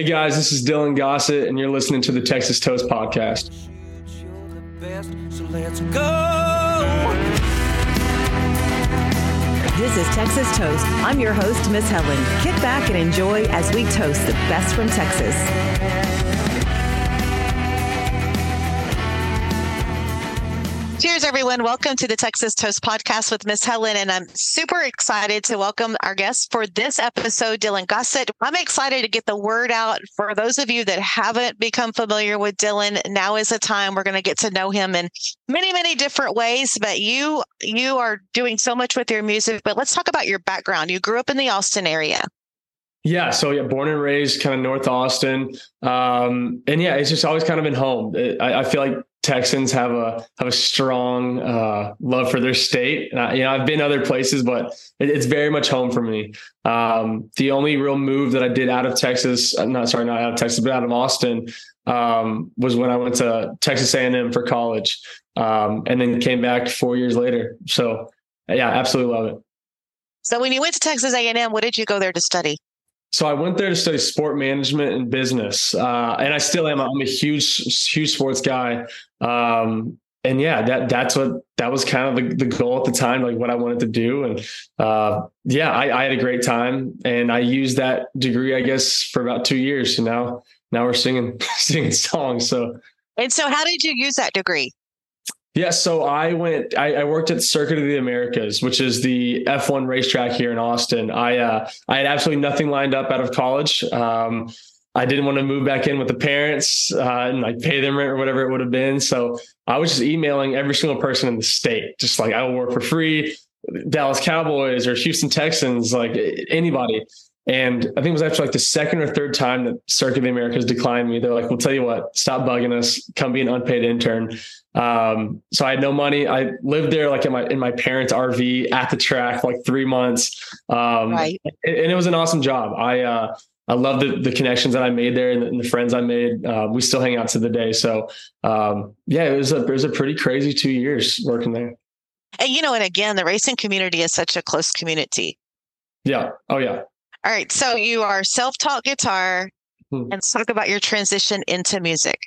Hey guys, this is Dylan Gossett, and you're listening to the Texas Toast Podcast. This is Texas Toast. I'm your host, Miss Helen. Kick back and enjoy as we toast the best from Texas. Cheers, everyone. Welcome to the Texas Toast podcast with Miss Helen. And I'm super excited to welcome our guest for this episode, Dylan Gossett. I'm excited to get the word out for those of you that haven't become familiar with Dylan. Now is the time we're going to get to know him in many, many different ways. But you, you are doing so much with your music. But let's talk about your background. You grew up in the Austin area. Yeah, so yeah, born and raised kind of North Austin, um, and yeah, it's just always kind of been home. I, I feel like Texans have a have a strong uh, love for their state. I, you know, I've been other places, but it, it's very much home for me. Um, the only real move that I did out of Texas, uh, not sorry, not out of Texas, but out of Austin, um, was when I went to Texas A&M for college, um, and then came back four years later. So, yeah, absolutely love it. So, when you went to Texas A&M, what did you go there to study? So I went there to study sport management and business, uh, and I still am. I'm a huge, huge sports guy. Um, and yeah, that that's what that was kind of the, the goal at the time, like what I wanted to do. And uh, yeah, I, I, had a great time, and I used that degree, I guess, for about two years. And now, now we're singing singing songs. So, and so, how did you use that degree? Yeah, so I went. I, I, worked at Circuit of the Americas, which is the F1 racetrack here in Austin. I uh, I had absolutely nothing lined up out of college. Um, I didn't want to move back in with the parents uh, and like pay them rent or whatever it would have been. So I was just emailing every single person in the state, just like I will work for free, Dallas Cowboys or Houston Texans, like anybody. And I think it was actually like the second or third time that Circuit of the Americas declined me. They're like, "We'll tell you what, stop bugging us. Come be an unpaid intern." Um, so I had no money. I lived there like in my in my parents' RV at the track for like three months. Um, right. and, and it was an awesome job. I uh, I love the, the connections that I made there and the, and the friends I made. Uh, we still hang out to the day. So um, yeah, it was a it was a pretty crazy two years working there. And you know, and again, the racing community is such a close community. Yeah. Oh yeah. All right. So you are self-taught guitar, hmm. and let's talk about your transition into music.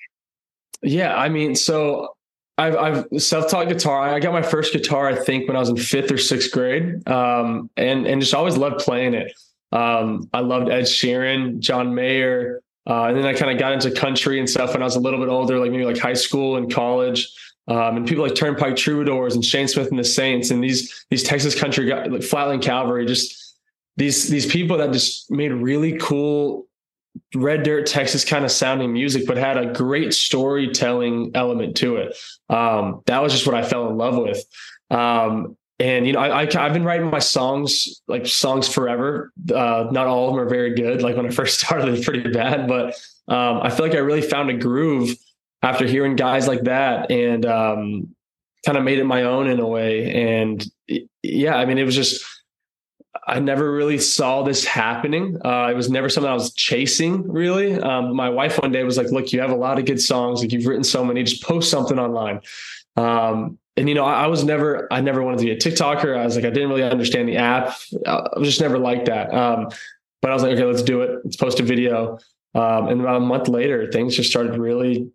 Yeah, I mean, so I've, I've self-taught guitar. I got my first guitar, I think, when I was in fifth or sixth grade, um, and and just always loved playing it. Um, I loved Ed Sheeran, John Mayer, uh, and then I kind of got into country and stuff when I was a little bit older, like maybe like high school and college. Um, and people like Turnpike Troubadours and Shane Smith and the Saints and these these Texas country guys, like Flatland Cavalry, just these these people that just made really cool red dirt Texas kind of sounding music, but had a great storytelling element to it. Um, that was just what I fell in love with. Um, and you know I, have been writing my songs like songs forever uh, not all of them are very good like when i first started it's pretty bad but um, i feel like i really found a groove after hearing guys like that and um, kind of made it my own in a way and yeah i mean it was just i never really saw this happening uh, it was never something i was chasing really um, my wife one day was like look you have a lot of good songs like you've written so many just post something online um, and you know, I, I, was never, I never wanted to be a TikToker. I was like, I didn't really understand the app. I was just never like that. Um, but I was like, okay, let's do it. Let's post a video. Um, and about a month later, things just started really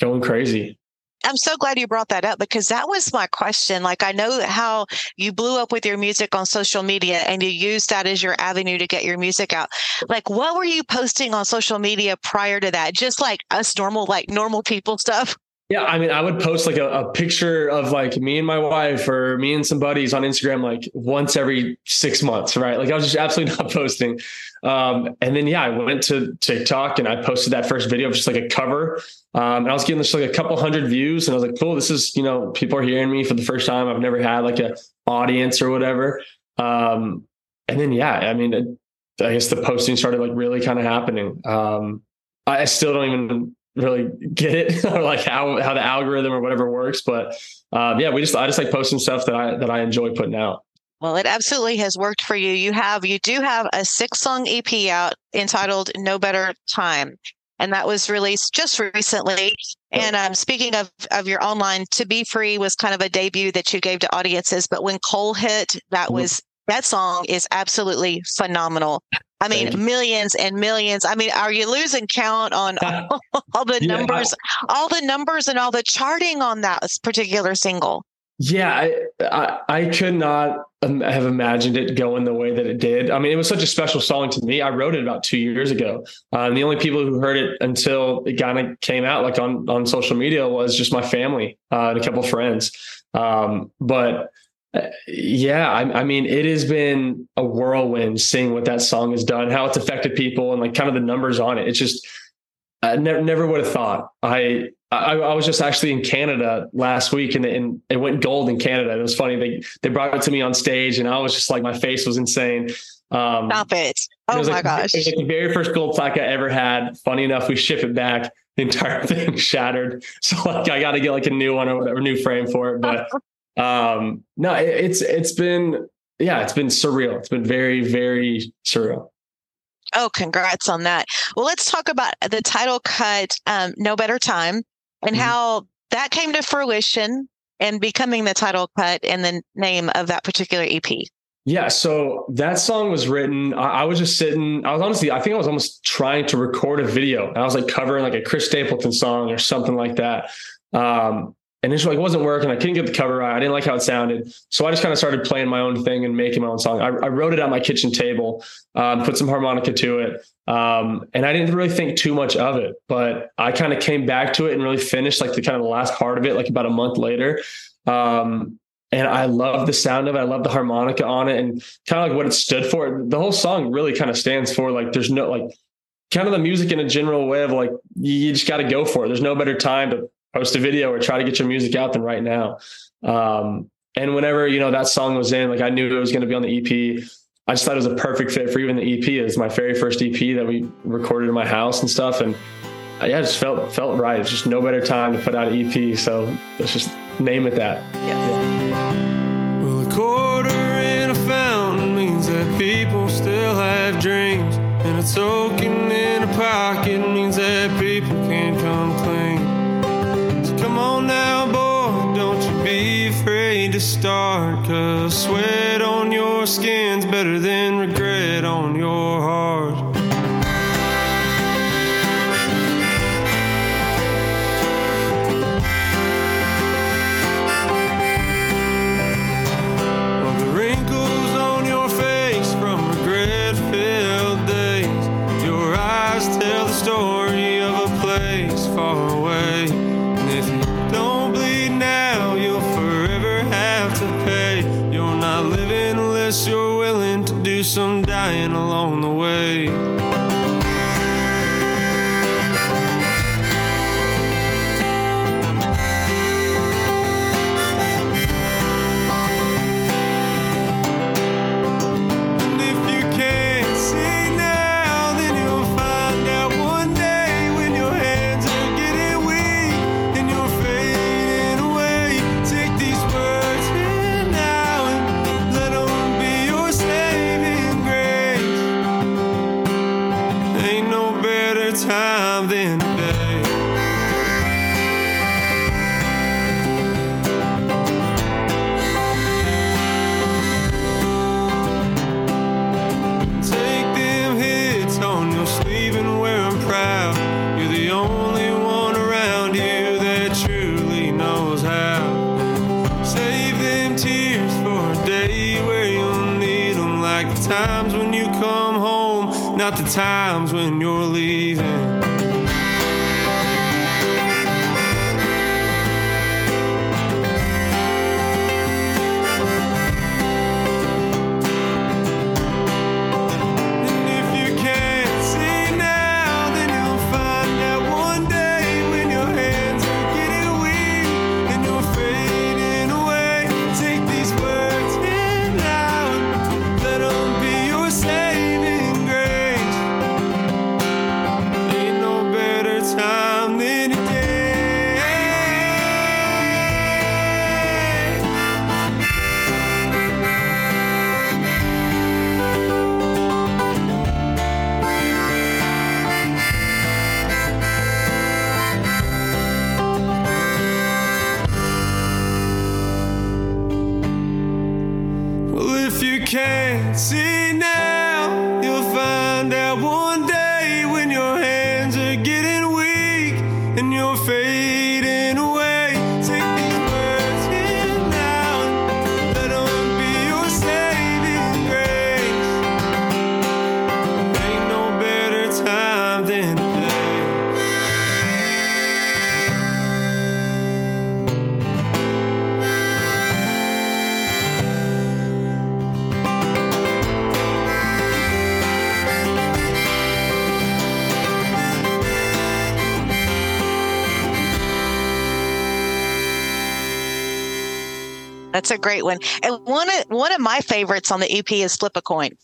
going crazy. I'm so glad you brought that up because that was my question. Like, I know how you blew up with your music on social media and you used that as your avenue to get your music out. Like, what were you posting on social media prior to that? Just like us normal, like normal people stuff? Yeah, I mean, I would post like a, a, picture of like me and my wife or me and some buddies on Instagram like once every six months, right? Like I was just absolutely not posting. Um, and then yeah, I went to TikTok and I posted that first video of just like a cover. Um, and I was getting just like a couple hundred views, and I was like, cool, this is you know people are hearing me for the first time. I've never had like a audience or whatever. Um, and then yeah, I mean, I guess the posting started like really kind of happening. Um, I still don't even really get it or like how how the algorithm or whatever works. But um, yeah, we just I just like posting stuff that I that I enjoy putting out. Well, it absolutely has worked for you. You have you do have a six song EP out entitled "No Better Time," and that was released just recently. And um, speaking of of your online, "To Be Free" was kind of a debut that you gave to audiences. But when Coal hit, that mm-hmm. was that song is absolutely phenomenal. I mean, millions and millions. I mean, are you losing count on all, all the yeah, numbers, I, all the numbers and all the charting on that particular single? Yeah, I, I, I could not have imagined it going the way that it did. I mean, it was such a special song to me. I wrote it about two years ago, uh, and the only people who heard it until it kind of came out, like on on social media, was just my family uh, and a couple friends. Um, but yeah, I, I, mean, it has been a whirlwind seeing what that song has done, how it's affected people, and like kind of the numbers on it. It's just I never never would have thought. I, I, I was just actually in Canada last week, and, and it went gold in Canada. It was funny. They they brought it to me on stage, and I was just like, my face was insane. Um, Stop it! Oh it my like, gosh! It was like the very first gold plaque I ever had. Funny enough, we ship it back. The entire thing shattered. So like, I got to get like a new one or whatever, new frame for it. But um, no, it, it's it's been yeah, it's been surreal. It's been very very surreal. Oh, congrats on that. Well, let's talk about the title cut, um, No Better Time, and mm-hmm. how that came to fruition and becoming the title cut and the name of that particular EP. Yeah, so that song was written. I, I, was just sitting. I was honestly, I think I was almost trying to record a video. And I was like covering like a Chris Stapleton song or something like that. Um, and like it wasn't working. I couldn't get the cover right. I didn't like how it sounded, so I just kind of started playing my own thing and making my own song. I, I wrote it on my kitchen table, um, put some harmonica to it, um, and I didn't really think too much of it. But I kind of came back to it and really finished like the kind of the last part of it, like about a month later. Um, and I love the sound of it. I love the harmonica on it, and kind of like what it stood for. The whole song really kind of stands for like there's no like kind of the music in a general way of like you just got to go for it. There's no better time to post a video or try to get your music out than right now. Um, and whenever, you know, that song was in, like I knew it was going to be on the EP. I just thought it was a perfect fit for even the EP. It was my very first EP that we recorded in my house and stuff. And uh, yeah, it just felt felt right. It's just no better time to put out an EP. So let's just name it that. Yeah. Well, a quarter in a fountain means that people still have dreams, and a token in a pocket means that Cause sweat on your skin's better than dying along the way. Times when you're leaving. That's a great one. And one of one of my favorites on the EP is Flip a Coin.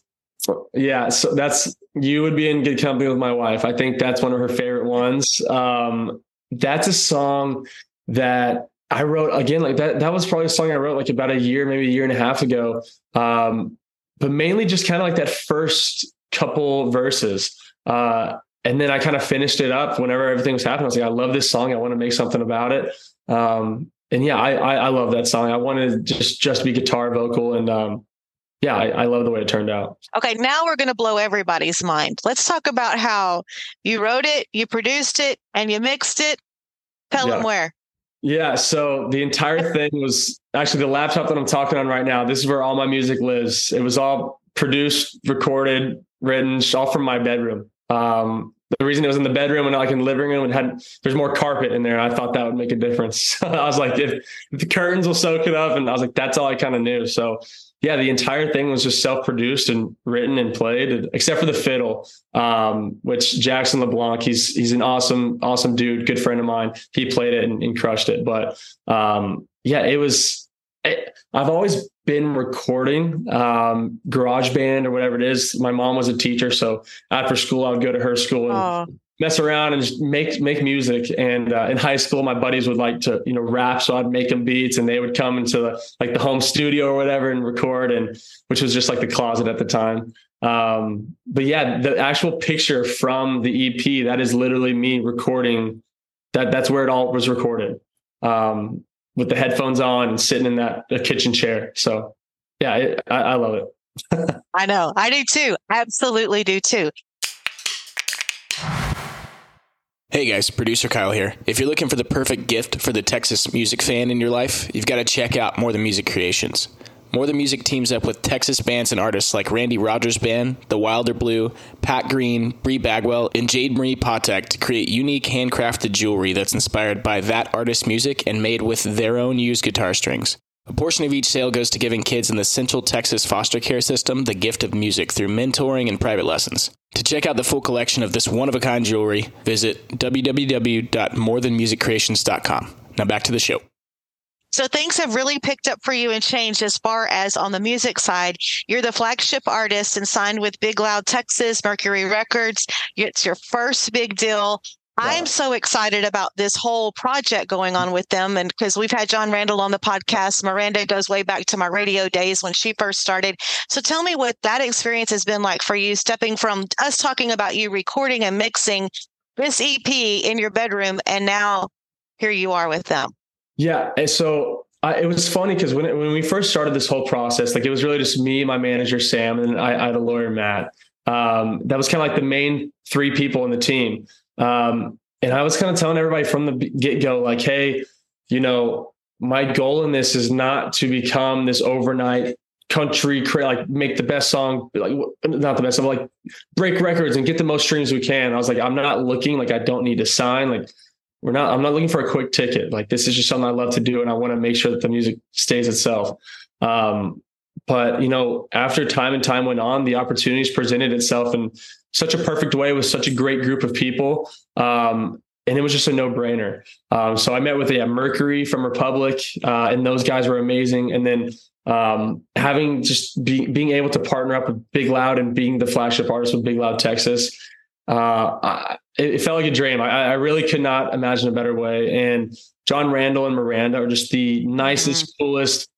Yeah, so that's you would be in good company with my wife. I think that's one of her favorite ones. Um, that's a song that I wrote again. Like that, that was probably a song I wrote like about a year, maybe a year and a half ago. Um, but mainly just kind of like that first couple verses. Uh, and then I kind of finished it up whenever everything was happening. I was like, I love this song. I want to make something about it. Um, and yeah, I, I, I love that song. I wanted to just just be guitar vocal, and um, yeah, I, I love the way it turned out. Okay, now we're going to blow everybody's mind. Let's talk about how you wrote it, you produced it, and you mixed it. Tell them where. Yeah, so the entire thing was actually the laptop that I'm talking on right now. This is where all my music lives. It was all produced, recorded, written, all from my bedroom. Um, the reason it was in the bedroom and not like in the living room and had there's more carpet in there. I thought that would make a difference. I was like, if, if the curtains will soak it up, and I was like, that's all I kind of knew. So yeah, the entire thing was just self-produced and written and played, except for the fiddle, um, which Jackson LeBlanc, he's he's an awesome, awesome dude, good friend of mine. He played it and, and crushed it. But um, yeah, it was. I've always been recording um, GarageBand or whatever it is. My mom was a teacher, so after school I would go to her school and Oh, mess around and just make make music. And uh, in high school, my buddies would like to you know rap, so I'd make them beats, and they would come into the, like the home studio or whatever and record, and which was just like the closet at the time. Um, but yeah, the actual picture from the EP that is literally me recording. That that's where it all was recorded, um, with the headphones on and sitting in that uh, kitchen chair. So yeah, it, I, I love it. I know. I do too. Absolutely do too. Hey guys, producer Kyle here. If you're looking for the perfect gift for the Texas music fan in your life, you've got to check out More Than Music Creations. More Than Music teams up with Texas bands and artists like Randy Rogers Band, The Wilder Blue, Pat Green, Bri Bagwell, and Jade Marie Potek to create unique handcrafted jewelry that's inspired by that artist's music and made with their own used guitar strings. A portion of each sale goes to giving kids in the Central Texas foster care system the gift of music through mentoring and private lessons. To check out the full collection of this one of a kind jewelry, visit www.morethanmusiccreations.com. Now back to the show. So things have really picked up for you and changed as far as on the music side. You're the flagship artist and signed with Big Loud Texas, Mercury Records. It's your first big deal. I'm so excited about this whole project going on with them. And because we've had Jon Randall on the podcast, Miranda goes way back to my radio days when she first started. So tell me what that experience has been like for you, stepping from us talking about you recording and mixing this EP in your bedroom, and now here you are with them. Yeah. And so it was funny because when, when we first started this whole process, like it was really just me, my manager, Sam, and I, I had a lawyer, Matt. Um, that was kind of like the main three people in the team. Um, and I was kind of telling everybody from the get go, like, Hey, you know, my goal in this is not to become this overnight country like make the best song like not the best like break records and get the most streams we can i was like i'm not looking like i don't need to sign like we're not i'm not looking for a quick ticket. Like this is just something i love to do and i want to make sure that the music stays itself. Um but you know after time and time went on the opportunities presented itself in such a perfect way with such a great group of people um and it was just a no-brainer. Um so i met with yeah mercury from republic uh and those guys were amazing. And then um having just be, being able to partner up with big loud and being the flagship artist with big loud texas uh, I, it, it felt like a dream. I, I really could not imagine a better way. And Jon Randall and Miranda are just the nicest, coolest,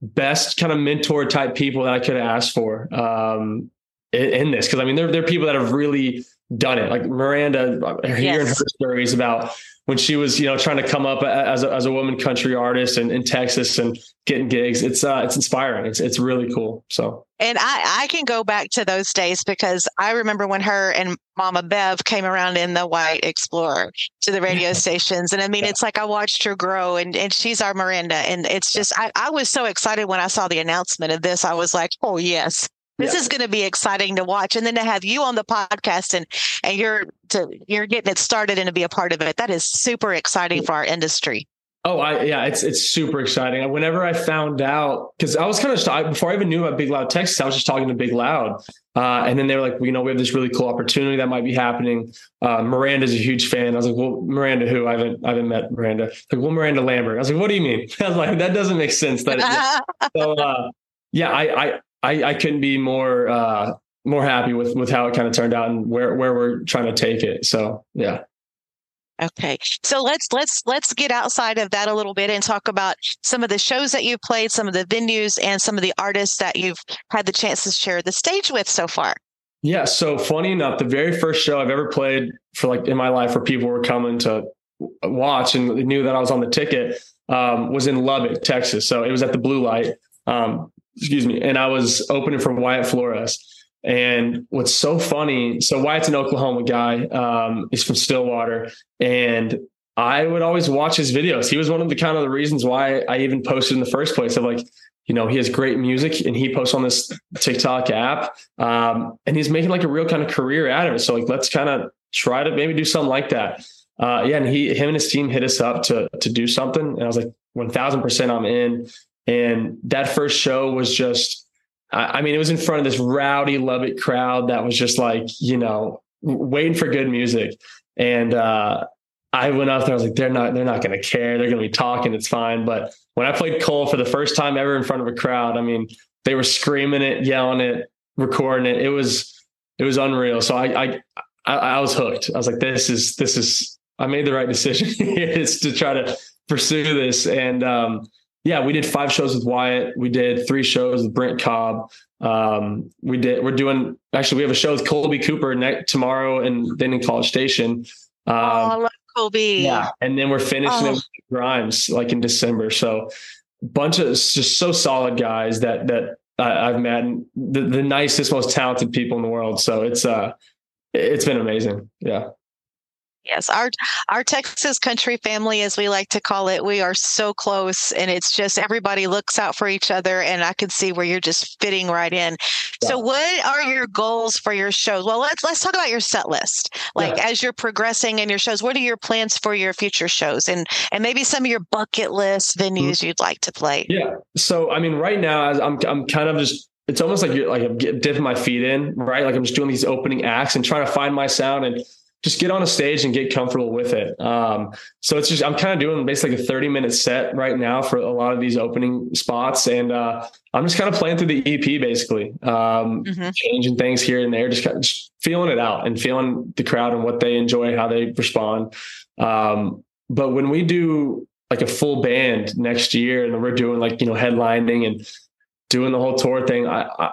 best kind of mentor type people that I could have asked for um, in, in this. Because I mean, they're they're people that have really done it. Like Miranda, hearing yes. her stories about when she was, you know, trying to come up as a, as a woman country artist in, in Texas and getting gigs. It's uh, it's inspiring. It's it's really cool. So. And I I can go back to those days because I remember when her and Mama Bev came around in the White Explorer to the radio stations, and I mean, yeah. it's like I watched her grow, and and she's our Miranda, and it's just I I was so excited when I saw the announcement of this. I was like, oh yes, this yeah. is going to be exciting to watch, and then to have you on the podcast and and you're to you're getting it started and to be a part of it. That is super exciting for our industry. Oh, I yeah, it's it's super exciting. Whenever I found out, because I was kind of before I even knew about Big Loud Texas, I was just talking to Big Loud, uh, and then they were like, well, you know, we have this really cool opportunity that might be happening. Uh, Miranda's a huge fan. I was like, well, Miranda, who I haven't I haven't met Miranda. Like, well, Miranda Lambert. I was like, what do you mean? I was like, that doesn't make sense. That so uh, yeah, I I I, I couldn't be more uh, more happy with with how it kind of turned out and where where we're trying to take it. So yeah. Okay. So let's let's let's get outside of that a little bit and talk about some of the shows that you've played, some of the venues and some of the artists that you've had the chance to share the stage with so far. Yeah, so funny enough, the very first show I've ever played for like in my life where people were coming to watch and knew that I was on the ticket um, was in Lubbock, Texas. So it was at the Blue Light. Um, excuse me, and I was opening for Wyatt Flores. And what's so funny, so Wyatt's an Oklahoma guy. Um, he's from Stillwater, and I would always watch his videos. He was one of the kind of the reasons why I even posted in the first place. Of like, you know, he has great music, and he posts on this TikTok app, um, and he's making like a real kind of career out of it. So like, let's kind of try to maybe do something like that. Uh, yeah, and he, him, and his team hit us up to to do something, and I was like, one thousand percent, I'm in. And that first show was just, I mean, it was in front of this rowdy Lubbock crowd that was just like, you know, waiting for good music. And uh, I went up there, I was like, they're not, they're not going to care. They're going to be talking. It's fine. But when I played Coal for the first time ever in front of a crowd, I mean, they were screaming it, yelling it, recording it. It was, it was unreal. So I, I, I, I was hooked. I was like, this is, this is, I made the right decision is to try to pursue this. And, um, yeah, we did five shows with Wyatt. We did three shows with Brent Cobb. Um, we did. We're doing actually. We have a show with Kolby Cooper next tomorrow, and then in College Station. Um, oh, I love Kolby. Yeah, and then we're finishing oh. it with Grimes like in December. So, bunch of just so solid guys that that I've met, the, the nicest, most talented people in the world. So it's uh, it's been amazing. Yeah. Yes, our our Texas country family, as we like to call it, we are so close, and it's just everybody looks out for each other, and I can see where you're just fitting right in. Yeah. So, what are your goals for your shows? Well, let's let's talk about your set list. Like yeah. as you're progressing in your shows, what are your plans for your future shows, and and maybe some of your bucket list venues mm-hmm. you'd like to play? Yeah. So, I mean, right now, I'm I'm kind of just it's almost like you're like I'm dipping my feet in, right? Like I'm just doing these opening acts and trying to find my sound and just get on a stage and get comfortable with it. Um, so it's just I'm kind of doing basically a 30 minute set right now for a lot of these opening spots, and uh, I'm just kind of playing through the EP basically, um, mm-hmm. changing things here and there, just kind of just feeling it out and feeling the crowd and what they enjoy, how they respond. Um, but when we do like a full band next year, and we're doing like you know headlining and doing the whole tour thing, I, I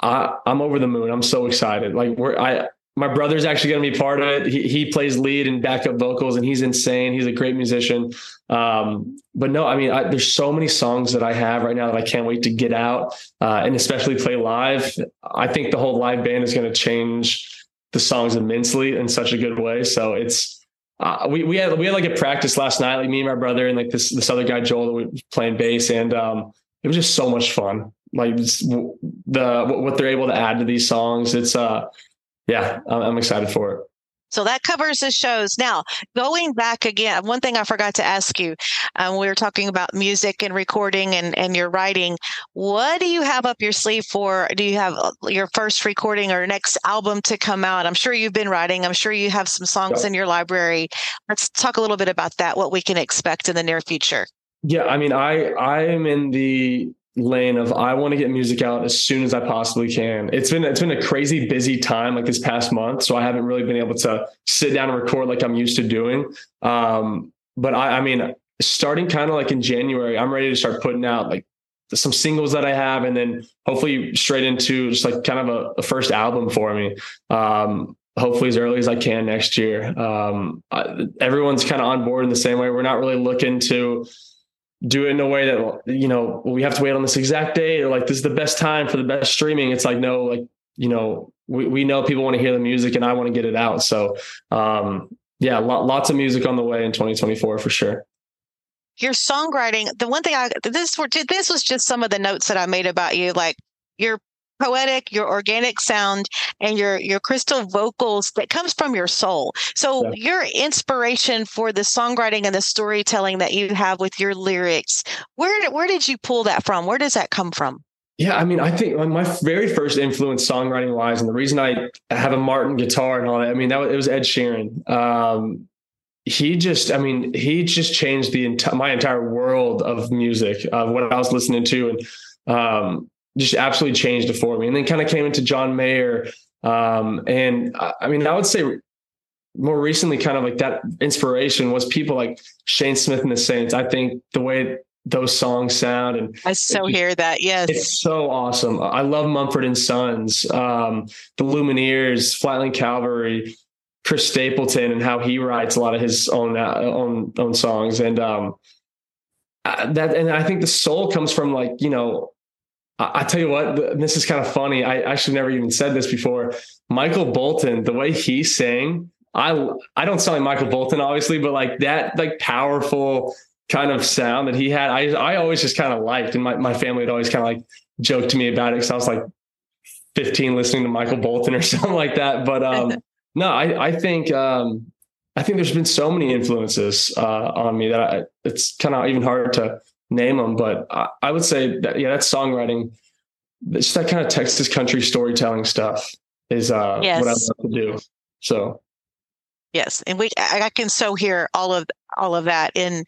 I, am over the moon. I'm so excited. Like we're I my brother's actually going to be part of it. He, he plays lead and backup vocals, and he's insane. He's a great musician. Um, but no, I mean, I, there's so many songs that I have right now that I can't wait to get out uh, and especially play live. I think the whole live band is going to change the songs immensely in such a good way. So it's uh, we we had we had like a practice last night, like me and my brother and like this this other guy Joel that was playing bass, and um, it was just so much fun. Like the what they're able to add to these songs, it's uh yeah, I'm excited for it. So that covers the shows. Now, going back again, one thing I forgot to ask you, um, we were talking about music and recording and, and your writing. What do you have up your sleeve for? Do you have uh, your first recording or next album to come out? I'm sure you've been writing. I'm sure you have some songs yeah. in your library. Let's talk a little bit about that, what we can expect in the near future. Yeah, I mean, I I am in the lane of I want to get music out as soon as I possibly can. It's been it's been a crazy busy time like this past month, so I haven't really been able to sit down and record like I'm used to doing. Um, but I, I mean, starting kind of like in January, I'm ready to start putting out like some singles that I have, and then hopefully straight into just like kind of a, a first album for me. Um, hopefully as early as I can next year. Um, I, everyone's kind of on board in the same way. We're not really looking to do it in a way that you know we have to wait on this exact day or like this is the best time for the best streaming. It's like no, like you know we we know people want to hear the music and I want to get it out. So um, yeah, lots of music on the way in 2024 for sure your songwriting the one thing i this were this was just some of the notes that i made about you like your poetic, your organic sound, and your your crystal vocals that comes from your soul. So yeah. your inspiration for the songwriting and the storytelling that you have with your lyrics, where where did you pull that from? Where does that come from? Yeah, I mean, I think my very first influence songwriting wise, and the reason I have a Martin guitar and all that, I mean, that was, it was Ed Sheeran. Um, he just, I mean, he just changed the entire my entire world of music, of what I was listening to, and um, just absolutely changed it for me. And then kind of came into John Mayer. Um, and I, I mean, I would say more recently, kind of like that inspiration was people like Shane Smith and the Saints. I think the way those songs sound and I so hear that. Yes. It's so awesome. I love Mumford and Sons, um, the Lumineers, Flatland Cavalry, Chris Stapleton and how he writes a lot of his own, uh, own, own songs. And, um, uh, that, and I think the soul comes from like, you know, I, tell you what, this is kind of funny. I actually never even said this before. Michael Bolton, the way he sang, I I don't sound like Michael Bolton, obviously, but like that like powerful kind of sound that he had, I I always just kind of liked, and my my family would always kind of like joke to me about it because I was like 15 listening to Michael Bolton or something like that. But um, no, I I think um, I think there's been so many influences uh, on me that I, it's kind of even hard to name them, but I, I would say that yeah, that's songwriting. It's that kind of Texas country storytelling stuff is uh, yes. what I love to do. So yes, and we I, can so hear all of all of that in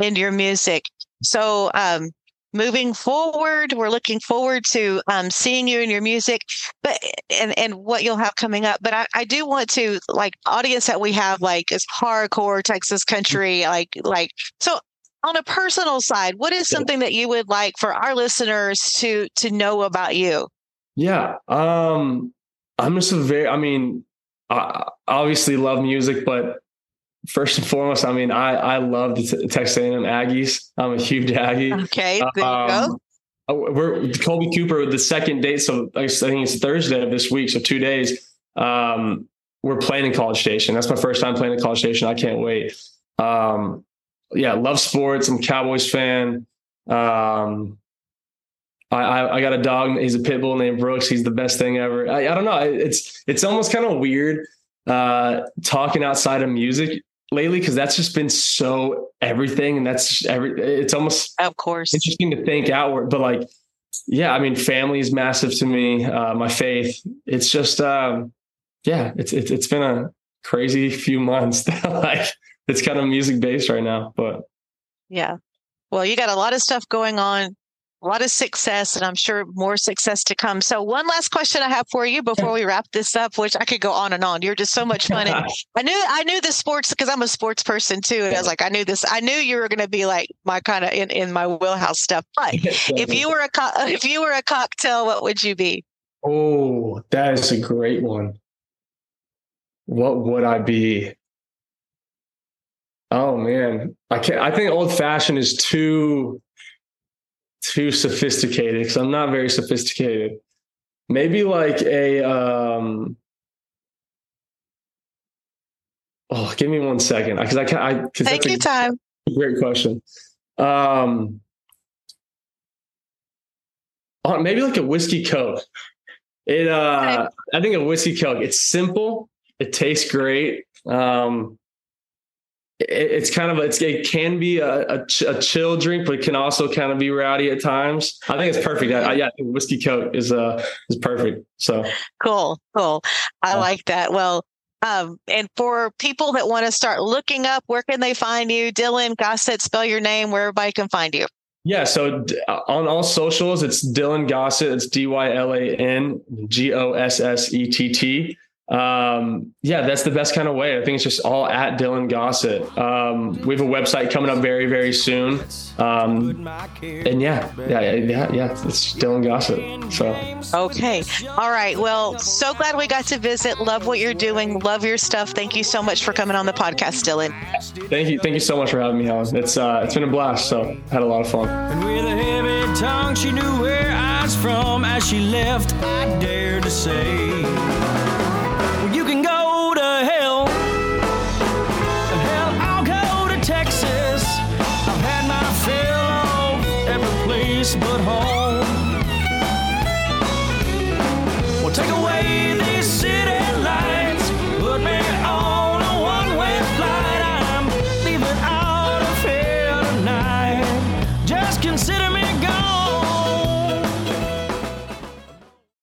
in your music. So um, moving forward we're looking forward to um, seeing you in your music but and and what you'll have coming up but I, I do want to like audience that we have like is hardcore texas country like like so on a personal side, what is something that you would like for our listeners to to know about you? Yeah, um, I'm just a very. I mean, I obviously love music, but first and foremost, I mean, I I love the Texas A&M Aggies. I'm a huge Aggie. Okay, there you um, go. Oh, we're Kolby Cooper, the second date. So I think it's Thursday of this week. So two days. Um, we're playing in College Station. That's my first time playing in College Station. I can't wait. Um, yeah, love sports. I'm a Cowboys fan. Um, I, I, I got a dog. He's a pit bull named Brooks. He's the best thing ever. I, I don't know. It's it's almost kind of weird uh, talking outside of music lately because that's just been so everything, and that's every. It's almost of course interesting to think outward, but like, yeah, I mean, family is massive to me. Uh, my faith. It's just, um, yeah, it's it's it's been a crazy few months. that like it's kind of music based right now. But yeah, well, you got a lot of stuff going on, a lot of success, and I'm sure more success to come. So, one last question I have for you before we wrap this up, which I could go on and on. You're just so much fun. I knew I knew the sports because I'm a sports person too. And I was like, I knew this. I knew you were going to be like my kind of in, in my wheelhouse stuff. But if you were a co- if you were a cocktail, what would you be? Oh, that is a great one. What would I be? Oh man, I can't. I think old fashioned is too too sophisticated because I'm not very sophisticated. Maybe like a um. Oh, give me one second because I can't. I cause take your time. Great question. Um, oh, maybe like a whiskey coke. It uh, I think a whiskey coke. It's simple. It tastes great. Um, it's kind of it's, it can be a, a, a, chill drink, but it can also kind of be rowdy at times. I think it's perfect. I, I, yeah, whiskey coat is uh is perfect. So cool, cool. I like that. Well, um, and for people that want to start looking up, where can they find you? Dylan Gossett, spell your name where everybody can find you. Yeah, so on all socials, it's Dylan Gossett. It's D Y L A N G O S S E T T. um, yeah, that's the best kind of way. I think it's just all at Dylan Gossett. Um, we have a website coming up very, very soon. Um, and yeah, yeah, yeah, yeah, it's Dylan Gossett. So, okay. All right. Well, so glad we got to visit. Love what you're doing. Love your stuff. Thank you so much for coming on the podcast, Dylan. Thank you. Thank you so much for having me, Helen. It's, uh, it's been a blast. So, had a lot of fun. And with a heavy tongue, she knew where I was from. As she left, I dared to say,